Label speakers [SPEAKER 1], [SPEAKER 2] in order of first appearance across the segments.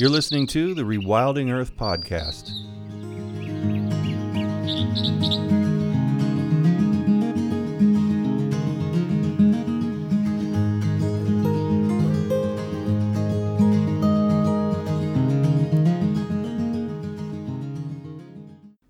[SPEAKER 1] You're listening to the Rewilding Earth podcast.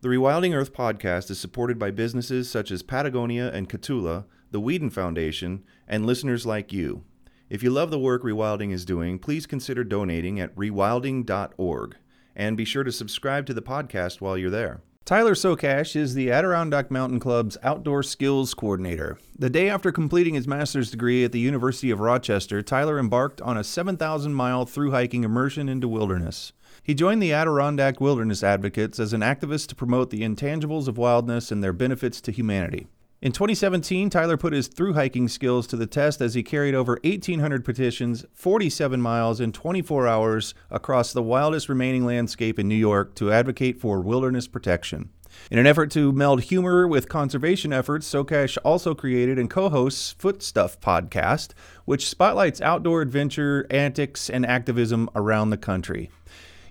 [SPEAKER 1] The Rewilding Earth podcast is supported by businesses such as Patagonia and Catula, the Weeden Foundation, and listeners like you. If you love the work Rewilding is doing, please consider donating at rewilding.org. And be sure to subscribe to the podcast while you're there. Tyler Socash is the Adirondack Mountain Club's Outdoor Skills Coordinator. The day after completing his master's degree at the University of Rochester, Tyler embarked on a 7,000 mile through hiking immersion into wilderness. He joined the Adirondack Wilderness Advocates as an activist to promote the intangibles of wildness and their benefits to humanity. In 2017, Tyler put his through hiking skills to the test as he carried over 1,800 petitions, 47 miles, in 24 hours across the wildest remaining landscape in New York to advocate for wilderness protection. In an effort to meld humor with conservation efforts, Socash also created and co hosts Footstuff podcast, which spotlights outdoor adventure, antics, and activism around the country.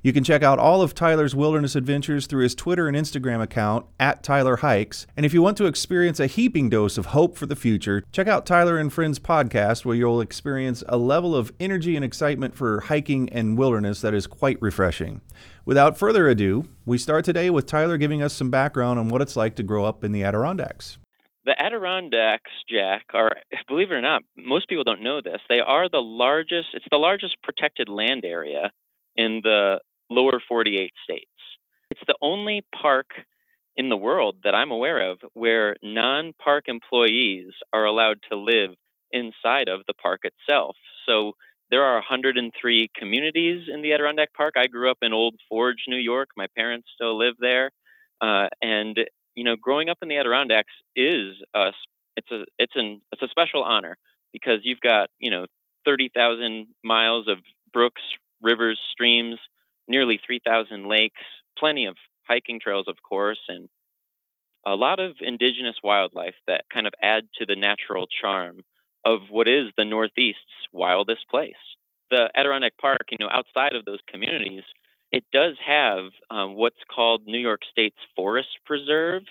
[SPEAKER 1] You can check out all of Tyler's wilderness adventures through his Twitter and Instagram account, at Tyler Hikes. And if you want to experience a heaping dose of hope for the future, check out Tyler and Friends podcast, where you'll experience a level of energy and excitement for hiking and wilderness that is quite refreshing. Without further ado, we start today with Tyler giving us some background on what it's like to grow up in the Adirondacks.
[SPEAKER 2] The Adirondacks, Jack, are believe it or not, most people don't know this. They are the largest. It's the largest protected land area in the lower 48 states. It's the only park in the world that I'm aware of where non park employees are allowed to live inside of the park itself. So there are 103 communities in the Adirondack Park. I grew up in Old Forge, New York. My parents still live there. Uh, and you know, growing up in the Adirondacks is a it's a it's an it's a special honor because you've got you know 30,000 miles of brooks, rivers, streams, nearly 3,000 lakes, plenty of hiking trails, of course, and a lot of indigenous wildlife that kind of add to the natural charm of what is the Northeast's wildest place. The Adirondack Park, you know, outside of those communities, it does have um, what's called New York State's Forest Preserve,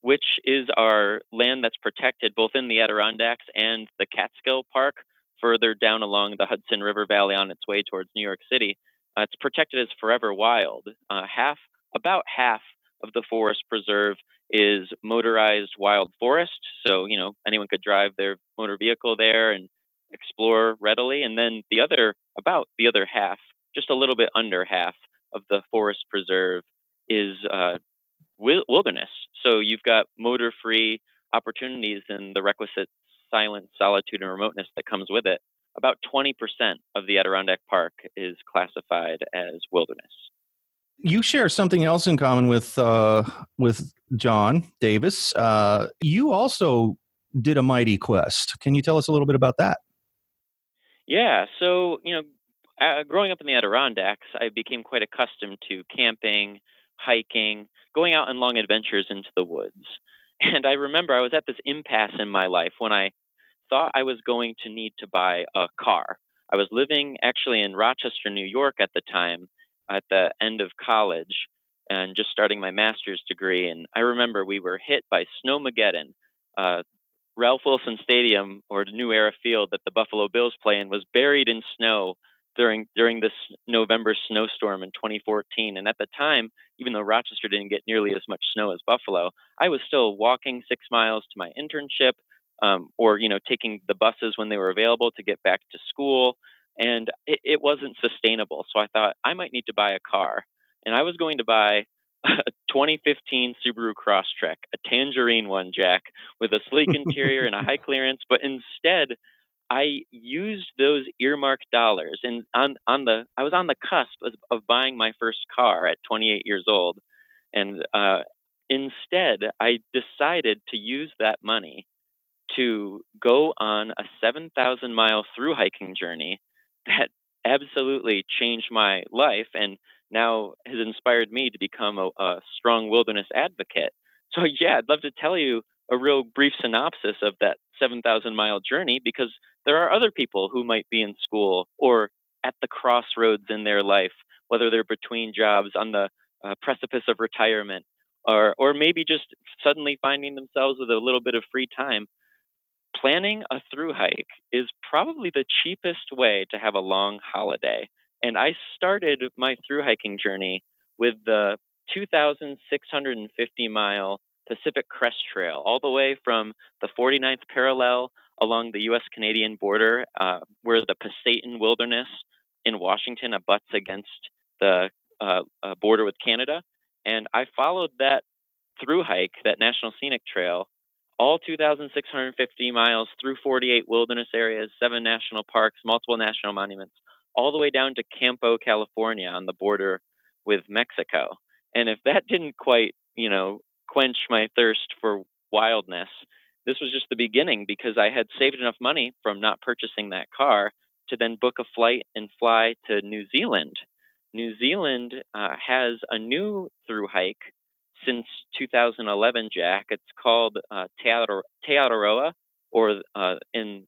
[SPEAKER 2] which is our land that's protected both in the Adirondacks and the Catskill Park, further down along the Hudson River Valley on its way towards New York City. Uh, it's protected as forever wild. Uh, half, about half of the forest preserve is motorized wild forest. So, you know, anyone could drive their motor vehicle there and explore readily. And then the other, about the other half, just a little bit under half of the forest preserve is uh, wilderness. So you've got motor free opportunities and the requisite silence, solitude, and remoteness that comes with it about 20% of the Adirondack Park is classified as wilderness.
[SPEAKER 1] You share something else in common with uh, with John Davis. Uh, you also did a mighty quest. Can you tell us a little bit about that?
[SPEAKER 2] Yeah. So you know, uh, growing up in the Adirondacks, I became quite accustomed to camping, hiking, going out on long adventures into the woods. And I remember I was at this impasse in my life when I thought I was going to need to buy a car. I was living actually in Rochester, New York at the time, at the end of college, and just starting my master's degree. And I remember we were hit by Snowmageddon. Uh, Ralph Wilson Stadium, or the New Era Field that the Buffalo Bills play in, was buried in snow during during this November snowstorm in 2014. And at the time, even though Rochester didn't get nearly as much snow as Buffalo, I was still walking six miles to my internship um, or you know taking the buses when they were available to get back to school and it, it wasn't sustainable so i thought i might need to buy a car and i was going to buy a 2015 Subaru Crosstrek, a tangerine one, Jack, with a sleek interior and a high clearance. But instead, I used those earmarked dollars, and on on the I was on the cusp of, of buying my first car at 28 years old, and uh, instead I decided to use that money to go on a 7,000 mile through hiking journey that absolutely changed my life and now has inspired me to become a, a, strong wilderness advocate. So, yeah, I'd love to tell you a real brief synopsis of that 7,000 mile journey because there are other people who might be in school or at the crossroads in their life whether they're between jobs on the uh, precipice of retirement, or or maybe just suddenly finding themselves with a little bit of free time. Planning a through hike is probably the cheapest way to have a long holiday. And I started my through hiking journey with the 2,650 mile Pacific Crest Trail, all the way from the 49th parallel along the US Canadian border, uh, where the Pasayten Wilderness in Washington abuts against the uh, uh, border with Canada. And I followed that through hike, that National Scenic Trail, all 2,650 miles through 48 wilderness areas, seven national parks, multiple national monuments, all the way down to Campo, California on the border with Mexico. And if that didn't quite, you know, quench my thirst for wildness, this was just the beginning because I had saved enough money from not purchasing that car to then book a flight and fly to New Zealand. New Zealand uh, has a new through hike since 2011, Jack. It's called uh, Te Araroa, or uh, in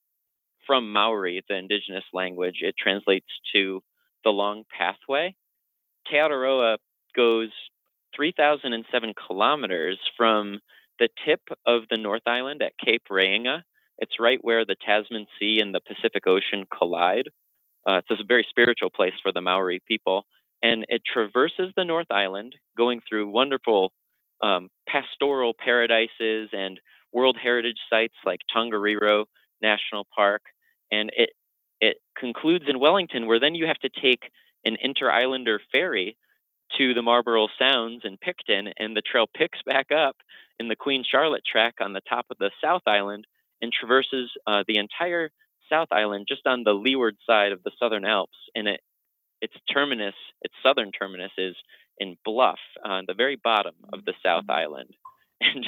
[SPEAKER 2] from Maori, the indigenous language, it translates to the long pathway. Te Araroa goes 3,007 kilometers from the tip of the North Island at Cape Reinga. It's right where the Tasman Sea and the Pacific Ocean collide. Uh, it's a very spiritual place for the Maori people. And it traverses the North Island, going through wonderful um, pastoral paradises and World Heritage sites like Tongariro National Park. And it, it concludes in Wellington, where then you have to take an inter islander ferry to the Marlborough Sounds in Picton, and the trail picks back up in the Queen Charlotte track on the top of the South Island and traverses uh, the entire South Island just on the leeward side of the Southern Alps. And it, its terminus, its southern terminus, is in Bluff on the very bottom of the South mm-hmm. Island. And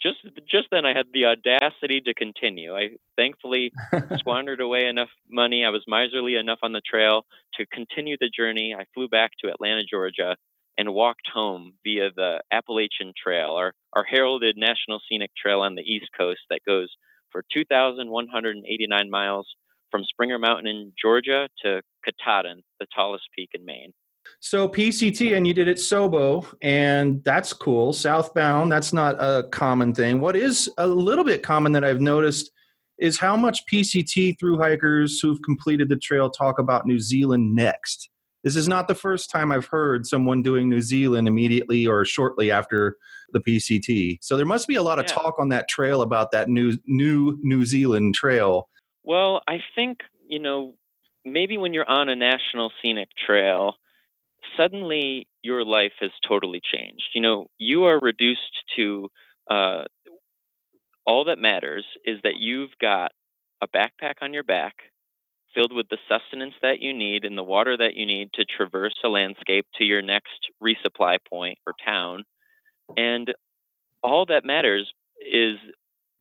[SPEAKER 2] just just then I had the audacity to continue. I thankfully squandered away enough money. I was miserly enough on the trail to continue the journey. I flew back to Atlanta, Georgia, and walked home via the Appalachian Trail, our, our heralded national scenic trail on the East Coast that goes for 2,189 miles from Springer Mountain in Georgia to Katahdin, the tallest peak in Maine.
[SPEAKER 1] So PCT, and you did it Sobo, and that's cool. Southbound, that's not a common thing. What is a little bit common that I've noticed is how much PCT through hikers who've completed the trail talk about New Zealand next. This is not the first time I've heard someone doing New Zealand immediately or shortly after the PCT. So there must be a lot of yeah. talk on that trail about that new new New Zealand trail.
[SPEAKER 2] Well, I think, you know, maybe when you're on a national scenic trail, suddenly your life has totally changed. You know, you are reduced to uh, all that matters is that you've got a backpack on your back filled with the sustenance that you need and the water that you need to traverse a landscape to your next resupply point or town. And all that matters is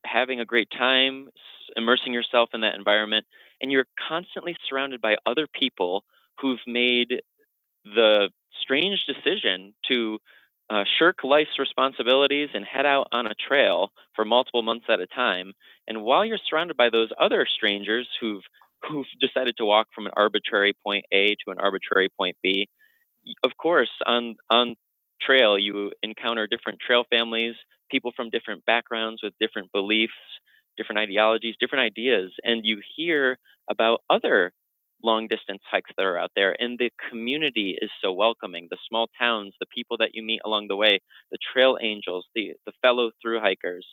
[SPEAKER 2] having a great time, immersing yourself in that environment, and you're constantly surrounded by other people who've made the strange decision to uh, shirk life's responsibilities and head out on a trail for multiple months at a time. And while you're surrounded by those other strangers who've who've decided to walk from an arbitrary point A to an arbitrary point B, of course, on on trail you encounter different trail families, people from different backgrounds with different beliefs, different ideologies, different ideas, and you hear about other long distance hikes that are out there and the community is so welcoming. The small towns the people that you meet along the way the trail angels the the fellow through hikers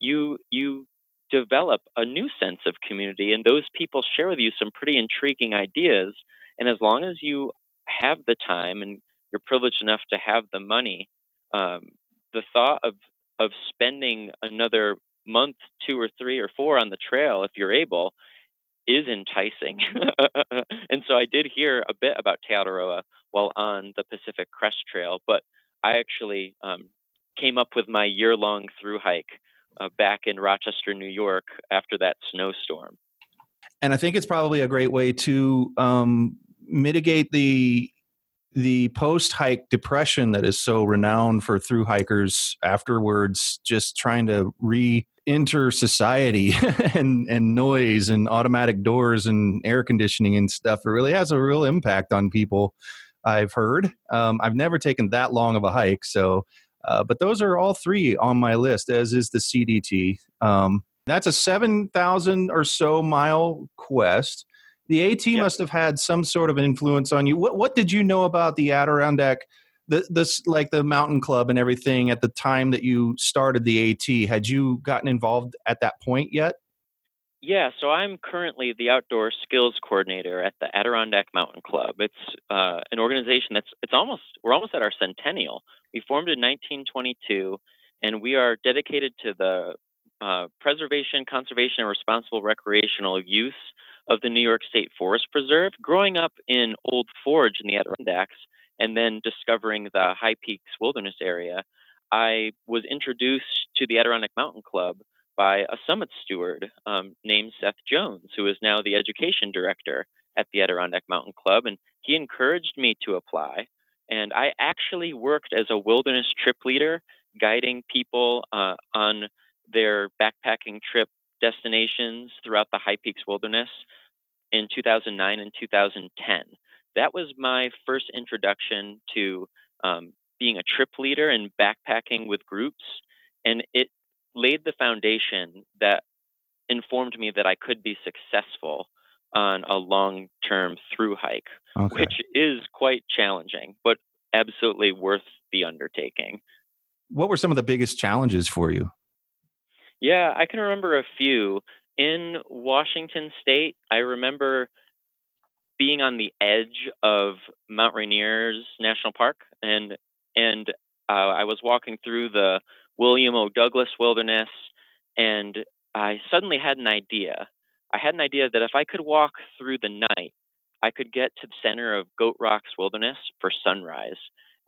[SPEAKER 2] you you develop a new sense of community and those people share with you some pretty intriguing ideas and as long as you have the time and you're privileged enough to have the money um, the thought of of spending another month two or three or four on the trail if you're able is enticing. and so I did hear a bit about Te Araroa while on the Pacific Crest Trail, but I actually um, came up with my year long through hike uh, back in Rochester, New York after that snowstorm.
[SPEAKER 1] And I think it's probably a great way to um, mitigate the the post hike depression that is so renowned for through hikers afterwards, just trying to re enter society and and noise and automatic doors and air conditioning and stuff it really has a real impact on people I've heard. Um, I've never taken that long of a hike, so uh, but those are all three on my list, as is the CDT. Um, that's a 7,000 or so mile quest. The AT must have had some sort of influence on you. What, what did you know about the Adirondack, the, this like the mountain club and everything at the time that you started the AT? Had you gotten involved at that point yet?
[SPEAKER 2] Yeah, so I'm currently the outdoor skills coordinator at the Adirondack Mountain Club. It's uh, an organization that's it's almost we're almost at our centennial. We formed in 1922, and we are dedicated to the uh, preservation, conservation, and responsible recreational use of the New York State Forest Preserve. Growing up in Old Forge in the Adirondacks, and then discovering the High Peaks Wilderness area, I was introduced to the Adirondack Mountain Club by a summit steward um, named Seth Jones, who is now the education director at the Adirondack Mountain Club. And he encouraged me to apply. And I actually worked as a wilderness trip leader, guiding people uh, on their backpacking trip destinations throughout the High Peaks Wilderness in 2009 and 2010. That was my first introduction to um, being a trip leader and backpacking with groups. And it laid the foundation that informed me that I could be successful on a long term through hike, okay. which is quite challenging, but absolutely worth the undertaking.
[SPEAKER 1] What were some of the biggest challenges for you?
[SPEAKER 2] Yeah, I can remember a few. In Washington State, I remember being on the edge of Mount Rainiers National Park, and and uh, I was walking through the William O. Douglas Wilderness, and I suddenly had an idea. I had an idea that if I could walk through the night, I could get to the center of Goat Rocks Wilderness for sunrise.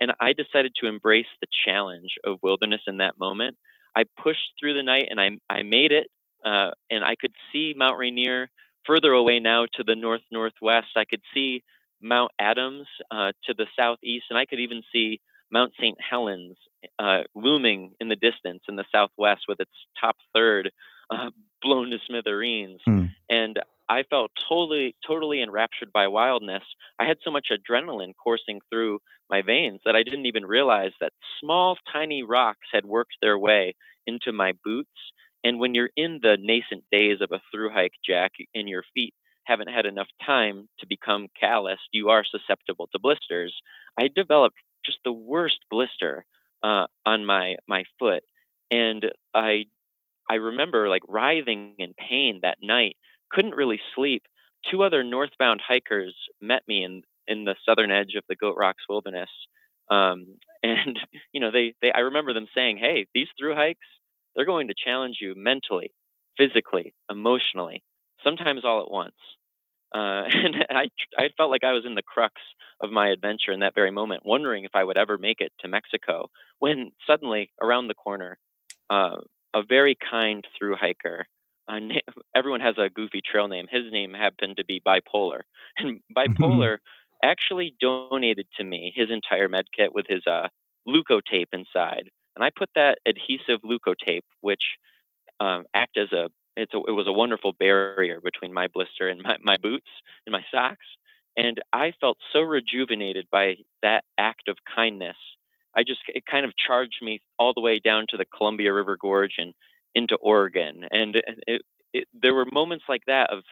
[SPEAKER 2] And I decided to embrace the challenge of wilderness in that moment. I pushed through the night and I, I made it, uh, and I could see Mount Rainier further away now to the north northwest. I could see Mount Adams uh, to the southeast, and I could even see Mount St. Helens uh, looming in the distance in the southwest with its top third uh, blown to smithereens. Hmm. And I felt totally, totally enraptured by wildness. I had so much adrenaline coursing through my veins that I didn't even realize that small, tiny rocks had worked their way into my boots. And when you're in the nascent days of a through hike, Jack, and your feet haven't had enough time to become calloused, you are susceptible to blisters. I developed just the worst blister uh, on my my foot, and I I remember like writhing in pain that night. Couldn't really sleep. Two other northbound hikers met me in in the southern edge of the Goat Rocks Wilderness, um, and you know they they I remember them saying, "Hey, these through hikes, they're going to challenge you mentally, physically, emotionally, sometimes all at once." Uh, and I, I felt like I was in the crux of my adventure in that very moment, wondering if I would ever make it to Mexico. When suddenly, around the corner, uh, a very kind through hiker, uh, everyone has a goofy trail name. His name happened to be Bipolar, and Bipolar actually donated to me his entire med kit with his uh, Leukotape inside, and I put that adhesive Leukotape, which um, act as a it's a, it was a wonderful barrier between my blister and my, my boots and my socks. And I felt so rejuvenated by that act of kindness. I just, it kind of charged me all the way down to the Columbia River Gorge and into Oregon. And it, it, there were moments like that of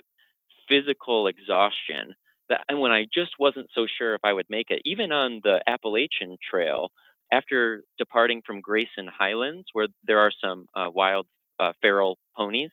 [SPEAKER 2] physical exhaustion that, and when I just wasn't so sure if I would make it, even on the Appalachian Trail, after departing from Grayson Highlands, where there are some uh, wild uh, feral ponies,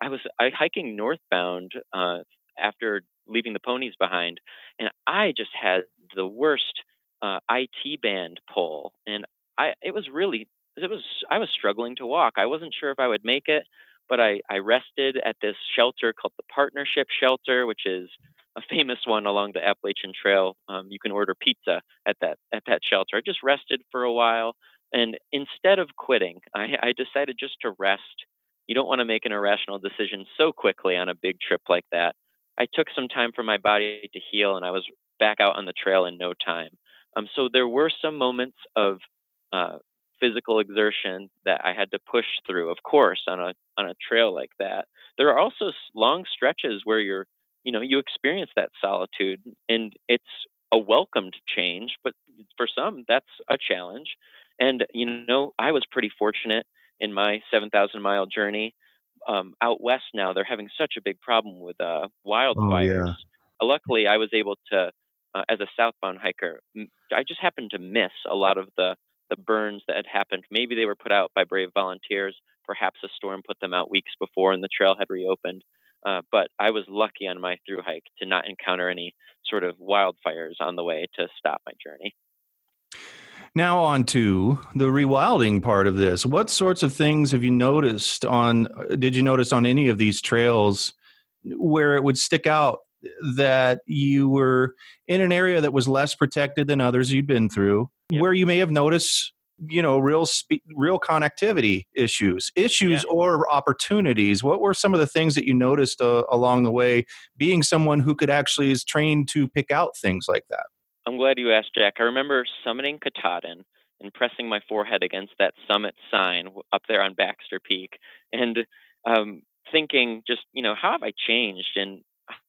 [SPEAKER 2] I was I, hiking northbound uh, after leaving the ponies behind, and I just had the worst uh, IT band pull, and I it was really it was I was struggling to walk. I wasn't sure if I would make it, but I I rested at this shelter called the Partnership Shelter, which is a famous one along the Appalachian Trail. Um, you can order pizza at that at that shelter. I just rested for a while, and instead of quitting, I, I decided just to rest you don't want to make an irrational decision so quickly on a big trip like that. I took some time for my body to heal, and I was back out on the trail in no time. Um, so there were some moments of uh, physical exertion that I had to push through, of course, on a on a trail like that. There are also long stretches where you're, you know, you experience that solitude, and it's a welcomed change, but for some, that's a challenge. And, you know, I was pretty fortunate in my 7,000 mile journey. Um, out west now, they're having such a big problem with uh,
[SPEAKER 1] Oh
[SPEAKER 2] wildfires.
[SPEAKER 1] yeah.
[SPEAKER 2] Uh, luckily, I was able to, uh, as a southbound hiker, I just happened to miss a lot of the, the burns that had happened. Maybe they were put out by brave volunteers. Perhaps a storm put them out weeks before and the trail had reopened. Uh, but I was lucky on my through hike to not encounter any sort of wildfires on the way to stop my journey.
[SPEAKER 1] Now on to the rewilding part of this. What sorts of things have you noticed on did you notice on any of these trails where it would stick out that you were in an area that was less protected than others you'd been through
[SPEAKER 2] Yep.
[SPEAKER 1] where you may have noticed you know real spe- real connectivity issues issues
[SPEAKER 2] Yeah.
[SPEAKER 1] or opportunities what were some of the things that you noticed uh, along the way being someone who could actually is trained to pick out things like that
[SPEAKER 2] I'm glad you asked, Jack. I remember summiting Katahdin and pressing my forehead against that summit sign up there on Baxter Peak and um, thinking, just, you know, how have I changed and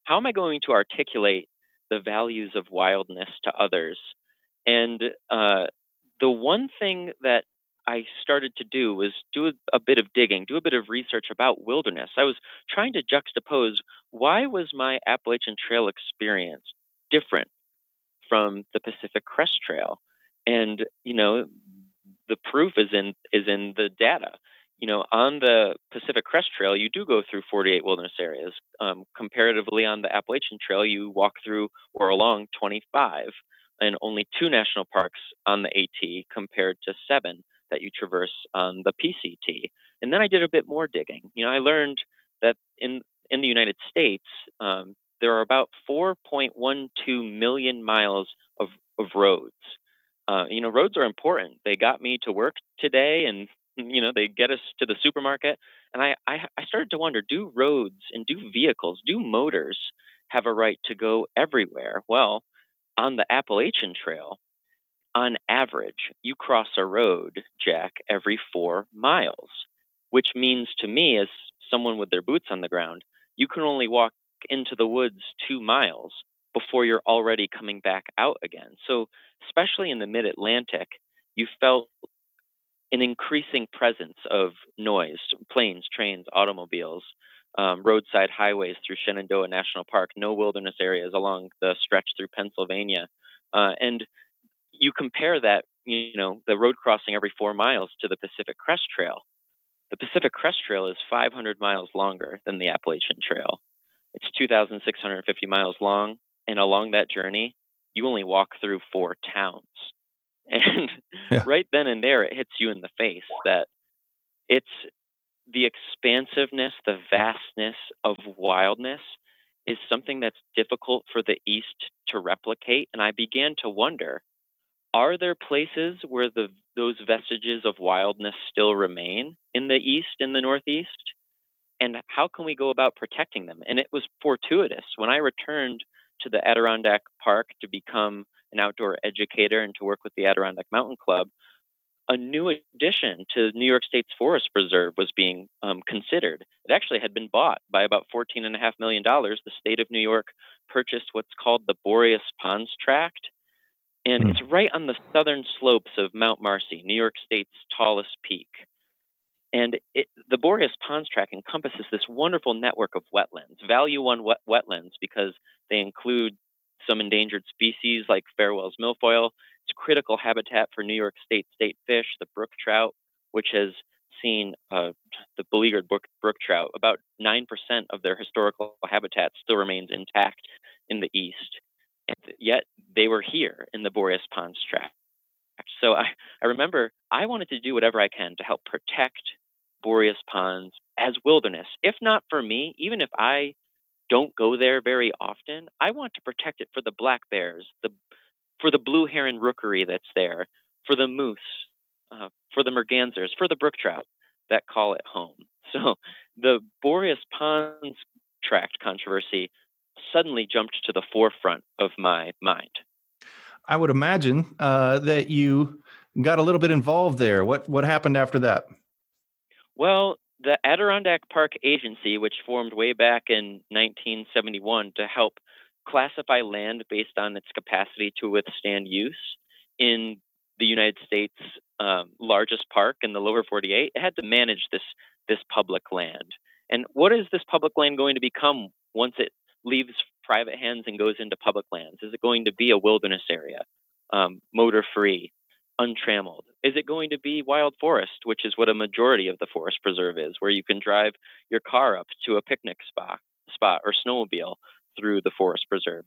[SPEAKER 2] how am I going to articulate the values of wildness to others? And uh, the one thing that I started to do was do a, a bit of digging, do a bit of research about wilderness. I was trying to juxtapose why was my Appalachian Trail experience different from the Pacific Crest Trail. And you know, the proof is in is in the data. You know, on the Pacific Crest Trail, you do go through 48 wilderness areas. Um, comparatively, on the Appalachian Trail, you walk through or along 25, and only two national parks on the AT compared to seven that you traverse on the PCT. And then I did a bit more digging. You know, I learned that in in the United States, um, there are about 4.12 million miles of, of roads. Uh, you know, roads are important. They got me to work today and, you know, they get us to the supermarket. And I, I, I started to wonder do roads and do vehicles, do motors have a right to go everywhere? Well, on the Appalachian Trail, on average, you cross a road, Jack, every four miles, which means to me, as someone with their boots on the ground, you can only walk into the woods two miles before you're already coming back out again. So, especially in the mid Atlantic, you felt an increasing presence of noise planes, trains, automobiles, um, roadside highways through Shenandoah National Park, no wilderness areas along the stretch through Pennsylvania. Uh, and you compare that, you know, the road crossing every four miles to the Pacific Crest Trail. The Pacific Crest Trail is 500 miles longer than the Appalachian Trail. It's 2,650 miles long, and along that journey, you only walk through four towns. And
[SPEAKER 1] Yeah.
[SPEAKER 2] right then and there, it hits you in the face that it's the expansiveness, the vastness of wildness is something that's difficult for the East to replicate. And I began to wonder are there places where the those vestiges of wildness still remain in the East, in the Northeast? And how can we go about protecting them? And it was fortuitous. When I returned to the Adirondack Park to become an outdoor educator and to work with the Adirondack Mountain Club, a new addition to New York State's Forest Preserve was being um, considered. It actually had been bought by about $14.5 million. The state of New York purchased what's called the Boreas Ponds Tract. And
[SPEAKER 1] Hmm.
[SPEAKER 2] it's right on the southern slopes of Mount Marcy, New York State's tallest peak. And it, the Boreas Ponds Tract encompasses this wonderful network of wetlands, value one wet, wetlands because they include some endangered species like Farwell's milfoil. It's critical habitat for New York State state fish, the brook trout, which has seen uh, the beleaguered brook, brook trout. About 9% of their historical habitat still remains intact in the east. And yet they were here in the Boreas Ponds Tract. So I, I remember I wanted to do whatever I can to help protect Boreas Ponds as wilderness. If not for me, even if I don't go there very often, I want to protect it for the black bears, the for the blue heron rookery that's there, for the moose, uh, for the mergansers, for the brook trout that call it home. So the Boreas Ponds tract controversy suddenly jumped to the forefront of my mind.
[SPEAKER 1] I would imagine uh, that you got a little bit involved there. What what happened after that?
[SPEAKER 2] Well, the Adirondack Park Agency, which formed way back in 1971 to help classify land based on its capacity to withstand use in the United States' um, largest park in the lower 48. It had to manage this this public land. And what is this public land going to become once it leaves private hands and goes into public lands? Is it going to be a wilderness area, um, motor free, untrammeled? Is it going to be wild forest, which is what a majority of the forest preserve is, where you can drive your car up to a picnic spot, spot or snowmobile through the forest preserve?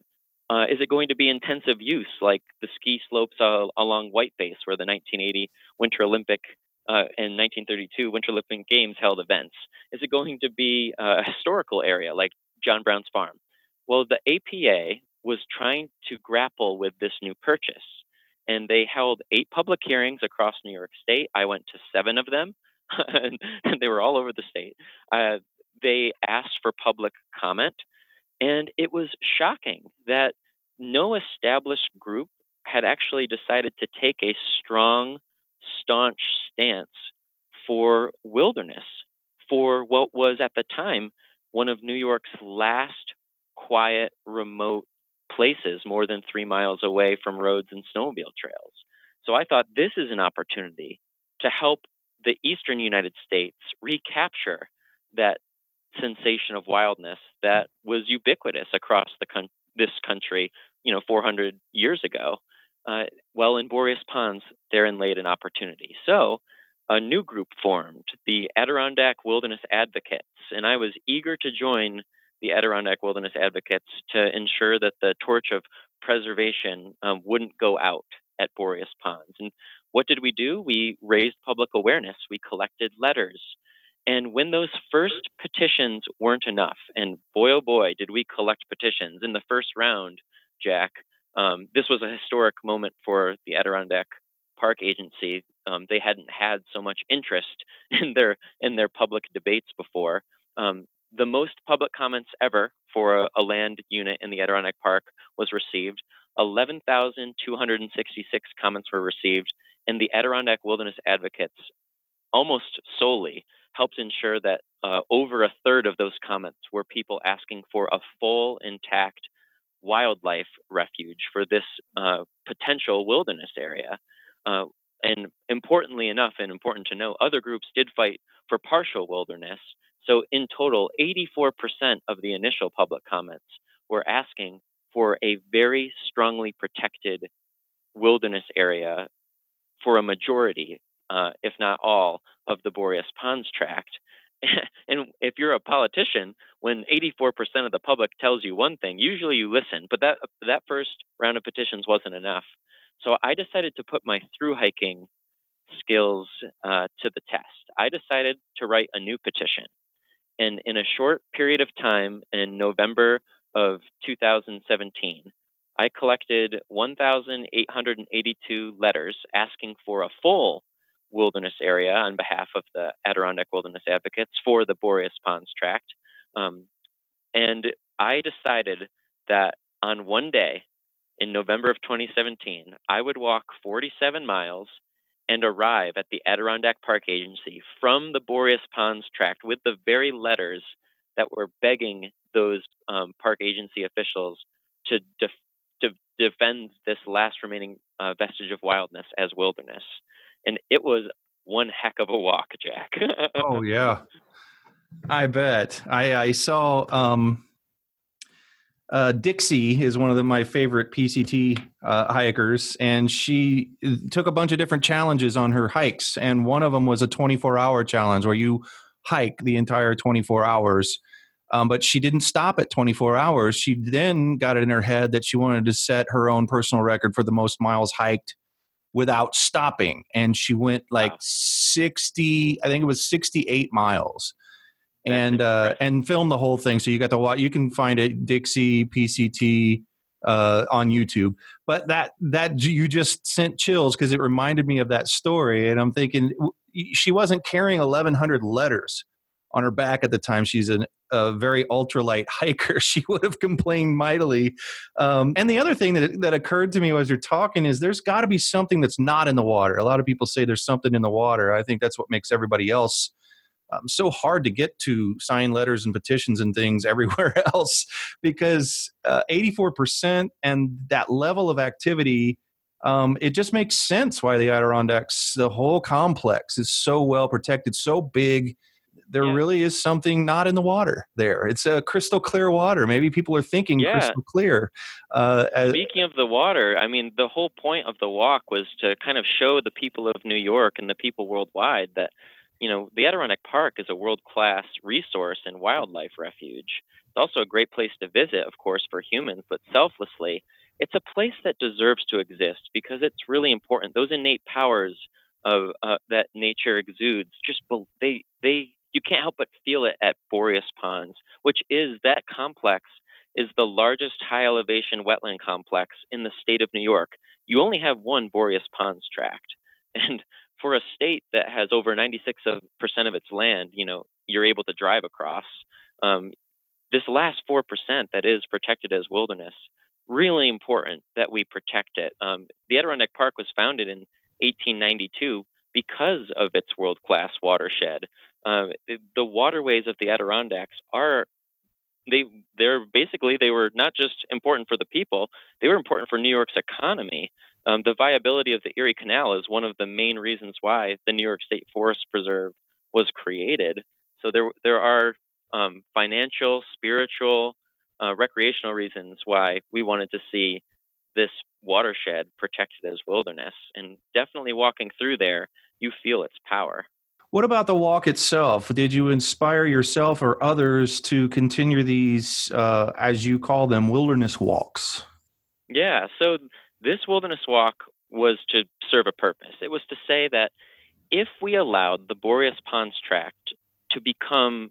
[SPEAKER 2] Uh, is it going to be intensive use like the ski slopes uh, along Whiteface, where the 1980 Winter Olympic uh, and 1932 Winter Olympic Games held events? Is it going to be a historical area like John Brown's farm? Well, the APA was trying to grapple with this new purchase, and they held eight public hearings across New York State. I went to seven of them, and they were all over the state. Uh, they asked for public comment and it was shocking that no established group had actually decided to take a strong, staunch stance for wilderness, for what was at the time one of New York's last quiet, remote places, more than three miles away from roads and snowmobile trails. So I thought this is an opportunity to help the eastern United States recapture that sensation of wildness that was ubiquitous across the con- this country, you know, 400 years ago. Uh, well, in Boreas Ponds, therein laid an opportunity. So, a new group formed, the Adirondack Wilderness Advocates, and I was eager to join the Adirondack Wilderness Advocates to ensure that the torch of preservation um, wouldn't go out at Boreas Ponds. And what did we do? We raised public awareness. We collected letters. And when those first petitions weren't enough, and boy oh boy, did we collect petitions in the first round, Jack. Um, this was a historic moment for the Adirondack Park Agency. Um, they hadn't had so much interest in their in their public debates before. Um, the most public comments ever for a, a, land unit in the Adirondack Park was received. 11,266 comments were received, and the Adirondack Wilderness Advocates almost solely helped ensure that uh, over a third of those comments were people asking for a full, intact wildlife refuge for this uh, potential wilderness area. Uh, and importantly enough, and important to know, other groups did fight for partial wilderness. So, in total, 84% of the initial public comments were asking for a very strongly protected wilderness area for a majority uh, if not all, of the Boreas Ponds tract. and if you're a politician, when 84% of the public tells you one thing, usually you listen. But that that first round of petitions wasn't enough. So I decided to put my through hiking skills uh, to the test. I decided to write a new petition. And in a short period of time, in November of 2017, I collected 1,882 letters asking for a full wilderness area on behalf of the Adirondack Wilderness Advocates for the Boreas Ponds Tract. Um, and I decided that on one day in November of 2017, I would walk 47 miles and arrive at the Adirondack Park Agency from the Boreas Ponds Tract with the very letters that were begging those um, park agency officials to, def- to defend this last remaining uh, vestige of wildness as wilderness and it was one heck of a walk, Jack.
[SPEAKER 1] oh yeah, I bet. I I saw. Um, uh, Dixie is one of the, my favorite PCT uh, hikers, and she uh, took a bunch of different challenges on her hikes, and one of them was a 24-hour challenge where you hike the entire 24 hours. Um, but she didn't stop at 24 hours. She then got it in her head that she wanted to set her own personal record for the most miles hiked without stopping. And she went like wow. 60, I think it was 68 miles. And uh, and film the whole thing. So you got the. You can find it Dixie PCT uh, on YouTube. But that that you just sent chills because it reminded me of that story. And I'm thinking she wasn't carrying 1,100 letters on her back at the time. She's an, a very ultralight hiker. She would have complained mightily. Um, and the other thing that, that occurred to me as you're talking is there's got to be something that's not in the water. A lot of people say there's something in the water. I think that's what makes everybody else um, so hard to get to sign letters and petitions and things everywhere else because uh, 84% and that level of activity um, it just makes sense why the adirondacks the whole complex is so well protected so big there yeah. really is something not in the water there. It's a crystal clear water. Maybe people are thinking yeah. crystal clear.
[SPEAKER 2] Uh, Speaking of the water, I mean, the whole point of the walk was to kind of show the people of New York and the people worldwide that, you know, the Adirondack Park is a world class resource and wildlife refuge. It's also a great place to visit, of course, for humans, but selflessly, it's a place that deserves to exist because it's really important. Those innate powers of uh, that nature exudes just they they you can't help but feel it at Boreas Ponds, which is that complex is the largest high elevation wetland complex in the state of New York. You only have one Boreas Ponds tract. And for a state that has over 96% of its land, you know, you're able to drive across. Um, this last 4% that is protected as wilderness, really important that we protect it. Um, the Adirondack Park was founded in 1892 because of its world class watershed. Uh, the waterways of the Adirondacks are they they're basically they were not just important for the people they were important for New York's economy. Um, the viability of the Erie Canal is one of the main reasons why the New York State Forest Preserve was created. So there there are um, financial, spiritual, uh, recreational reasons why we wanted to see this watershed protected as wilderness. And definitely walking through there, you feel its power.
[SPEAKER 1] What about the walk itself? Did you inspire yourself or others to continue these, uh, as you call them, wilderness walks?
[SPEAKER 2] Yeah, so this wilderness walk was to serve a purpose. It was to say that if we allowed the Boreas Ponds Tract to become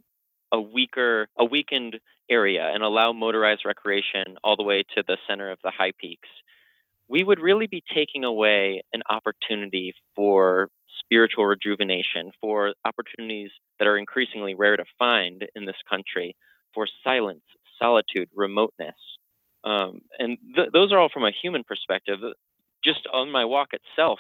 [SPEAKER 2] a weaker, a weakened area and allow motorized recreation all the way to the center of the high peaks, we would really be taking away an opportunity for spiritual rejuvenation, for opportunities that are increasingly rare to find in this country, for silence, solitude, remoteness. Um, and th- those are all from a human perspective. Just on my walk itself,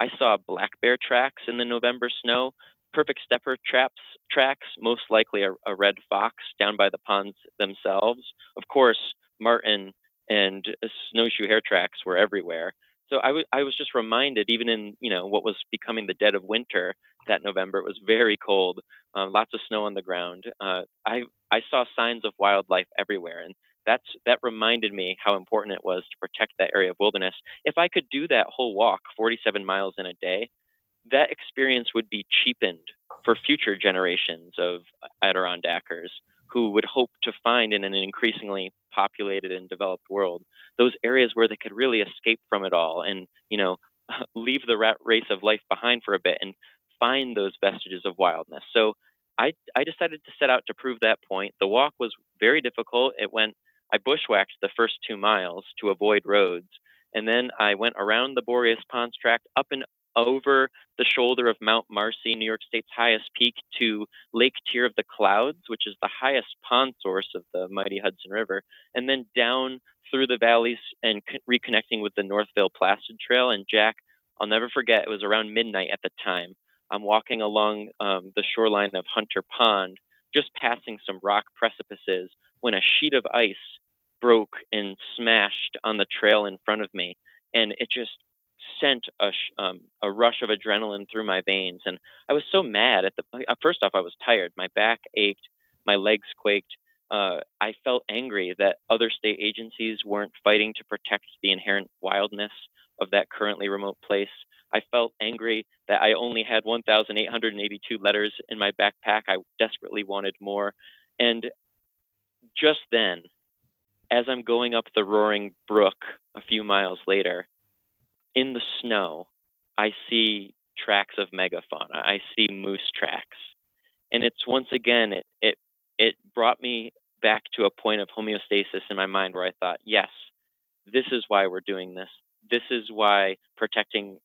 [SPEAKER 2] I saw black bear tracks in the November snow, perfect stepper traps tracks, most likely a, a red fox down by the ponds themselves. Of course, marten and snowshoe hare tracks were everywhere. So I, w- I was just reminded, even in you know what was becoming the dead of winter that November, it was very cold, um, lots of snow on the ground. Uh, I I saw signs of wildlife everywhere, and that's that reminded me how important it was to protect that area of wilderness. If I could do that whole walk, 47 miles in a day, that experience would be cheapened for future generations of Adirondackers who would hope to find in an increasingly populated and developed world those areas where they could really escape from it all and you know leave the rat race of life behind for a bit and find those vestiges of wildness. So I, I decided to set out to prove that point. The walk was very difficult. It went i bushwhacked the first two miles to avoid roads and then I went around the Boreas Ponds tract up and over the shoulder of Mount Marcy, New York State's highest peak, to Lake Tear of the Clouds, which is the highest pond source of the mighty Hudson River, and then down through the valleys and reconnecting with the Northville Placid Trail. And Jack, I'll never forget, it was around midnight at the time. I'm walking along um, the shoreline of Hunter Pond, just passing some rock precipices, when a sheet of ice broke and smashed on the trail in front of me. And it just sent a, um, a rush of adrenaline through my veins. And I was so mad at the, uh, first off, I was tired. My back ached, my legs quaked. Uh, I felt angry that other state agencies weren't fighting to protect the inherent wildness of that currently remote place. I felt angry that I only had 1,882 letters in my backpack. I desperately wanted more. And just then, as I'm going up the roaring brook a few miles later, in the snow, I see tracks of megafauna. I see moose tracks. And it's once again, it, it, it brought me back to a point of homeostasis in my mind where I thought, yes, this is why we're doing this. This is why protecting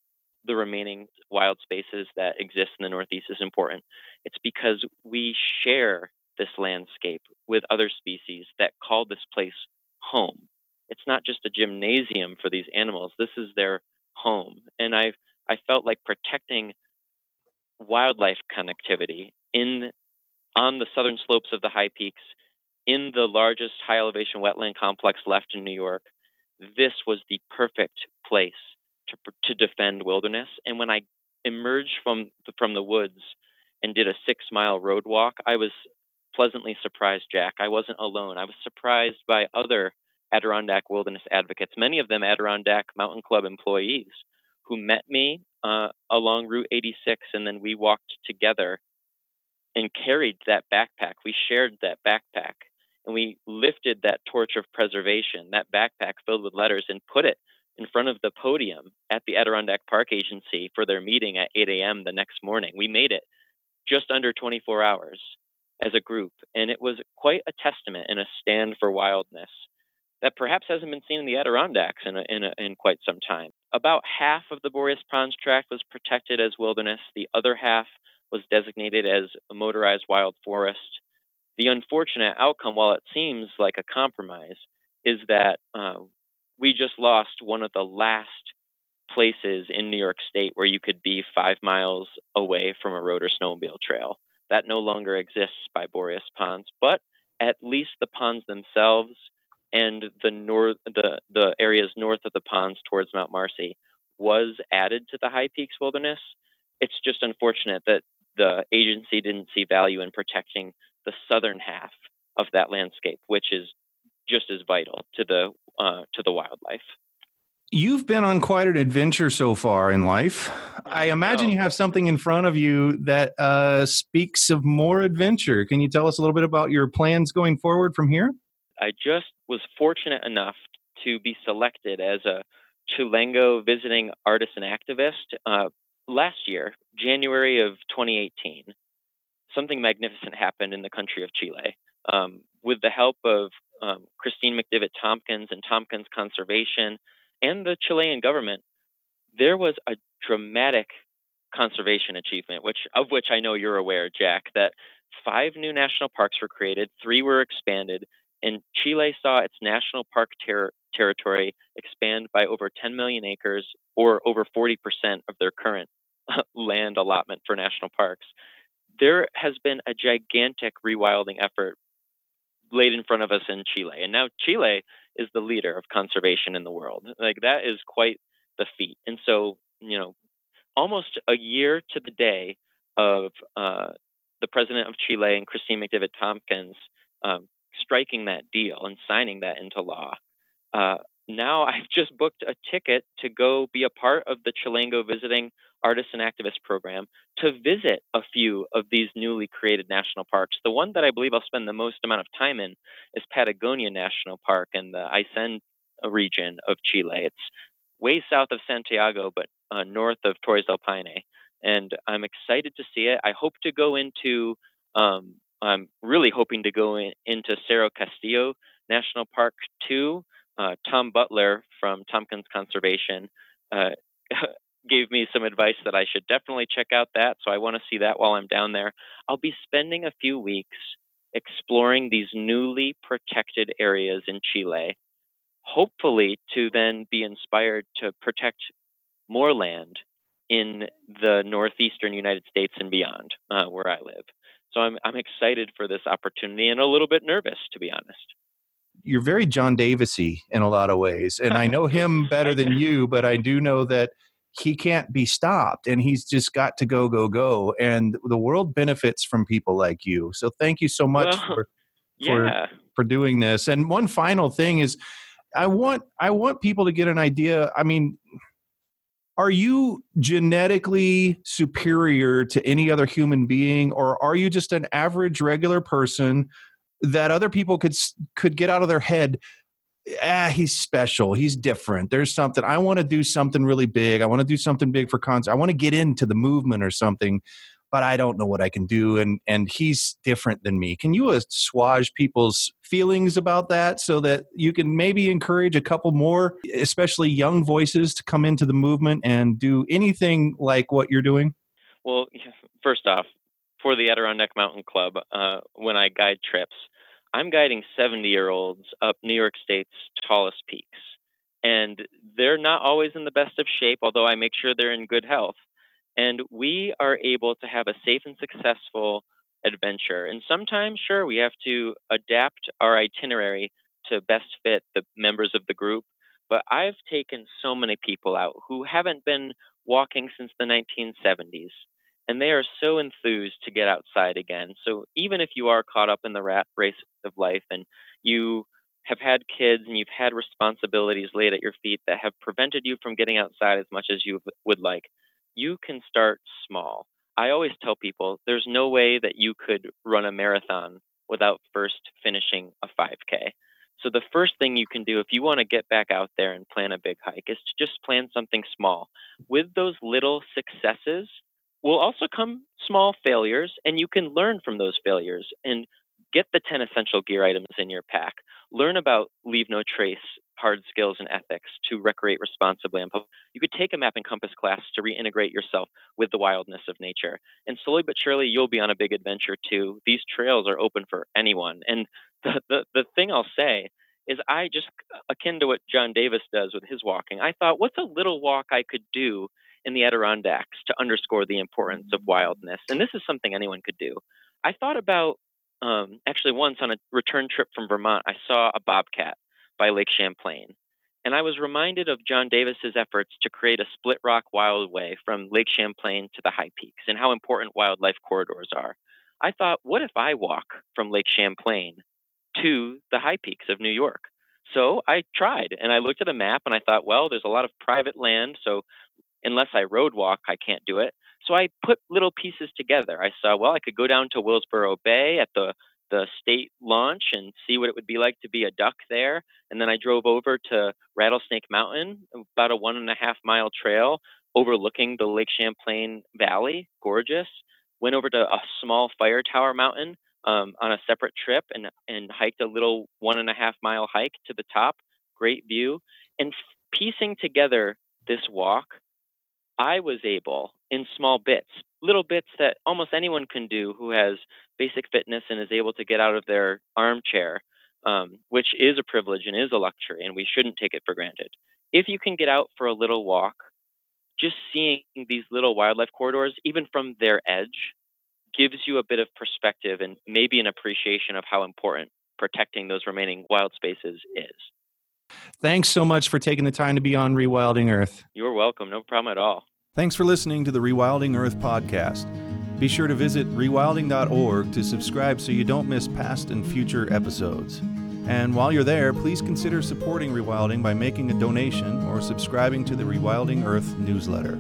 [SPEAKER 2] the remaining wild spaces that exist in the Northeast is important. It's because we share this landscape with other species that call this place home. It's not just a gymnasium for these animals. This is their home. And I I felt like protecting wildlife connectivity in on the southern slopes of the high peaks in the largest high elevation wetland complex left in New York, this was the perfect place to, to defend wilderness. And when I emerged from the, from the woods and did a six mile road walk, I was pleasantly surprised, Jack. I wasn't alone. I was surprised by other Adirondack wilderness advocates, many of them Adirondack Mountain Club employees, who met me uh, along Route 86, and then we walked together and carried that backpack. We shared that backpack and we lifted that torch of preservation, that backpack filled with letters, and put it in front of the podium at the Adirondack Park Agency for their meeting at 8 a.m. the next morning. We made it just under 24 hours as a group, and it was quite a testament and a stand for wildness that perhaps hasn't been seen in the Adirondacks in, a, in, a, in quite some time. About half of the Boreas Ponds Tract was protected as wilderness, the other half was designated as a motorized wild forest. The unfortunate outcome, while it seems like a compromise, is that uh, we just lost one of the last places in New York State where you could be five miles away from a road or snowmobile trail. That no longer exists by Boreas Ponds, but at least the ponds themselves and the north, the the areas north of the ponds towards Mount Marcy was added to the High Peaks Wilderness. It's just unfortunate that the agency didn't see value in protecting the southern half of that landscape, which is just as vital to the uh, to the wildlife.
[SPEAKER 1] You've been on quite an adventure so far in life. I imagine you have something in front of you that uh, speaks of more adventure. Can you tell us a little bit about your plans going forward from here?
[SPEAKER 2] I just was fortunate enough to be selected as a Chileno visiting artist and activist uh, last year, January of 2018, something magnificent happened in the country of Chile. Um, with the help of um, Kristine McDivitt Tompkins and Tompkins Conservation and the Chilean government, there was a dramatic conservation achievement, which of which I know you're aware, Jack, that five new national parks were created, three were expanded, and Chile saw its national park ter- territory expand by over 10 million acres, or over 40% of their current land allotment for national parks. There has been a gigantic rewilding effort laid in front of us in Chile. And now Chile is the leader of conservation in the world. Like that is quite the feat. And so, you know, almost a year to the day of uh, the president of Chile and Kristine McDivitt Tompkins um, striking that deal and signing that into law. Uh, now I've just booked a ticket to go be a part of the Chilango Visiting Artists and Activists program to visit a few of these newly created national parks. The one that I believe I'll spend the most amount of time in is Patagonia National Park in the Aysén region of Chile. It's way south of Santiago, but uh, north of Torres del Paine. And I'm excited to see it. I hope to go into um, I'm really hoping to go in, into Cerro Castillo National Park too. Uh, Tom Butler from Tompkins Conservation uh, gave me some advice that I should definitely check out that. So I want to see that while I'm down there. I'll be spending a few weeks exploring these newly protected areas in Chile, hopefully to then be inspired to protect more land in the northeastern United States and beyond, uh, where I live. So I'm I'm excited for this opportunity and a little bit nervous, to be honest.
[SPEAKER 1] You're very John Davisy in a lot of ways, and I know him better than you, but I do know that he can't be stopped and he's just got to go go go and the world benefits from people like you so thank you so much well, for for, yeah. for doing this and one final thing is i want i want people to get an idea i mean are you genetically superior to any other human being or are you just an average regular person that other people could could get out of their head ah he's special he's different there's something i want to do something really big i want to do something big for concert i want to get into the movement or something but I don't know what I can do. And and he's different than me. Can you assuage people's feelings about that so that you can maybe encourage a couple more, especially young voices, to come into the movement and do anything like what you're doing?
[SPEAKER 2] Well, first off, for the Adirondack Mountain Club, uh, when I guide trips, I'm guiding 70 year olds up New York State's tallest peaks. And they're not always in the best of shape, although I make sure they're in good health And we are able to have a safe and successful adventure. And sometimes, sure, we have to adapt our itinerary to best fit the members of the group. But I've taken so many people out who haven't been walking since the 1970s, and they are so enthused to get outside again. So even if you are caught up in the rat race of life and you have had kids and you've had responsibilities laid at your feet that have prevented you from getting outside as much as you would like, you can start small. I always tell people there's no way that you could run a marathon without first finishing a 5K. So the first thing you can do if you want to get back out there and plan a big hike is to just plan something small. With those little successes will also come small failures and you can learn from those failures and get the 10 essential gear items in your pack. Learn about leave no trace hard skills and ethics to recreate responsibly. You could take a map and compass class to reintegrate yourself with the wildness of nature. And slowly but surely, you'll be on a big adventure too. These trails are open for anyone. And the, the, the thing I'll say is, I just, akin to what John Davis does with his walking, I thought, what's a little walk I could do in the Adirondacks to underscore the importance of wildness? And this is something anyone could do. I thought about um, actually once on a return trip from Vermont, I saw a bobcat by Lake Champlain. And I was reminded of John Davis's efforts to create a split rock wildway from Lake Champlain to the high peaks and how important wildlife corridors are. I thought, what if I walk from Lake Champlain to the high peaks of New York? So I tried and I looked at a map and I thought, well, there's a lot of private land, so unless I road walk, I can't do it. So I put little pieces together. I saw, well, I could go down to Willsboro Bay at the the state launch and see what it would be like to be a duck there. And then I drove over to Rattlesnake Mountain, about a one and a half mile trail overlooking the Lake Champlain Valley, gorgeous. Went over to a small fire tower mountain um, on a separate trip and and hiked a little one and a half mile hike to the top. Great view. And piecing together this walk, I was able in small bits, little bits that almost anyone can do who has basic fitness and is able to get out of their armchair, um, which is a privilege and is a luxury, and we shouldn't take it for granted. If you can get out for a little walk, just seeing these little wildlife corridors, even from their edge, gives you a bit of perspective and maybe an appreciation of how important protecting those remaining wild spaces is.
[SPEAKER 1] Thanks so much for taking the time to be on Rewilding Earth.
[SPEAKER 2] You're welcome. No problem at all.
[SPEAKER 3] Thanks for listening to the Rewilding Earth podcast. Be sure to visit rewilding.org to subscribe so you don't miss past and future episodes. And while you're there, please consider supporting Rewilding by making a donation or subscribing to the Rewilding Earth newsletter.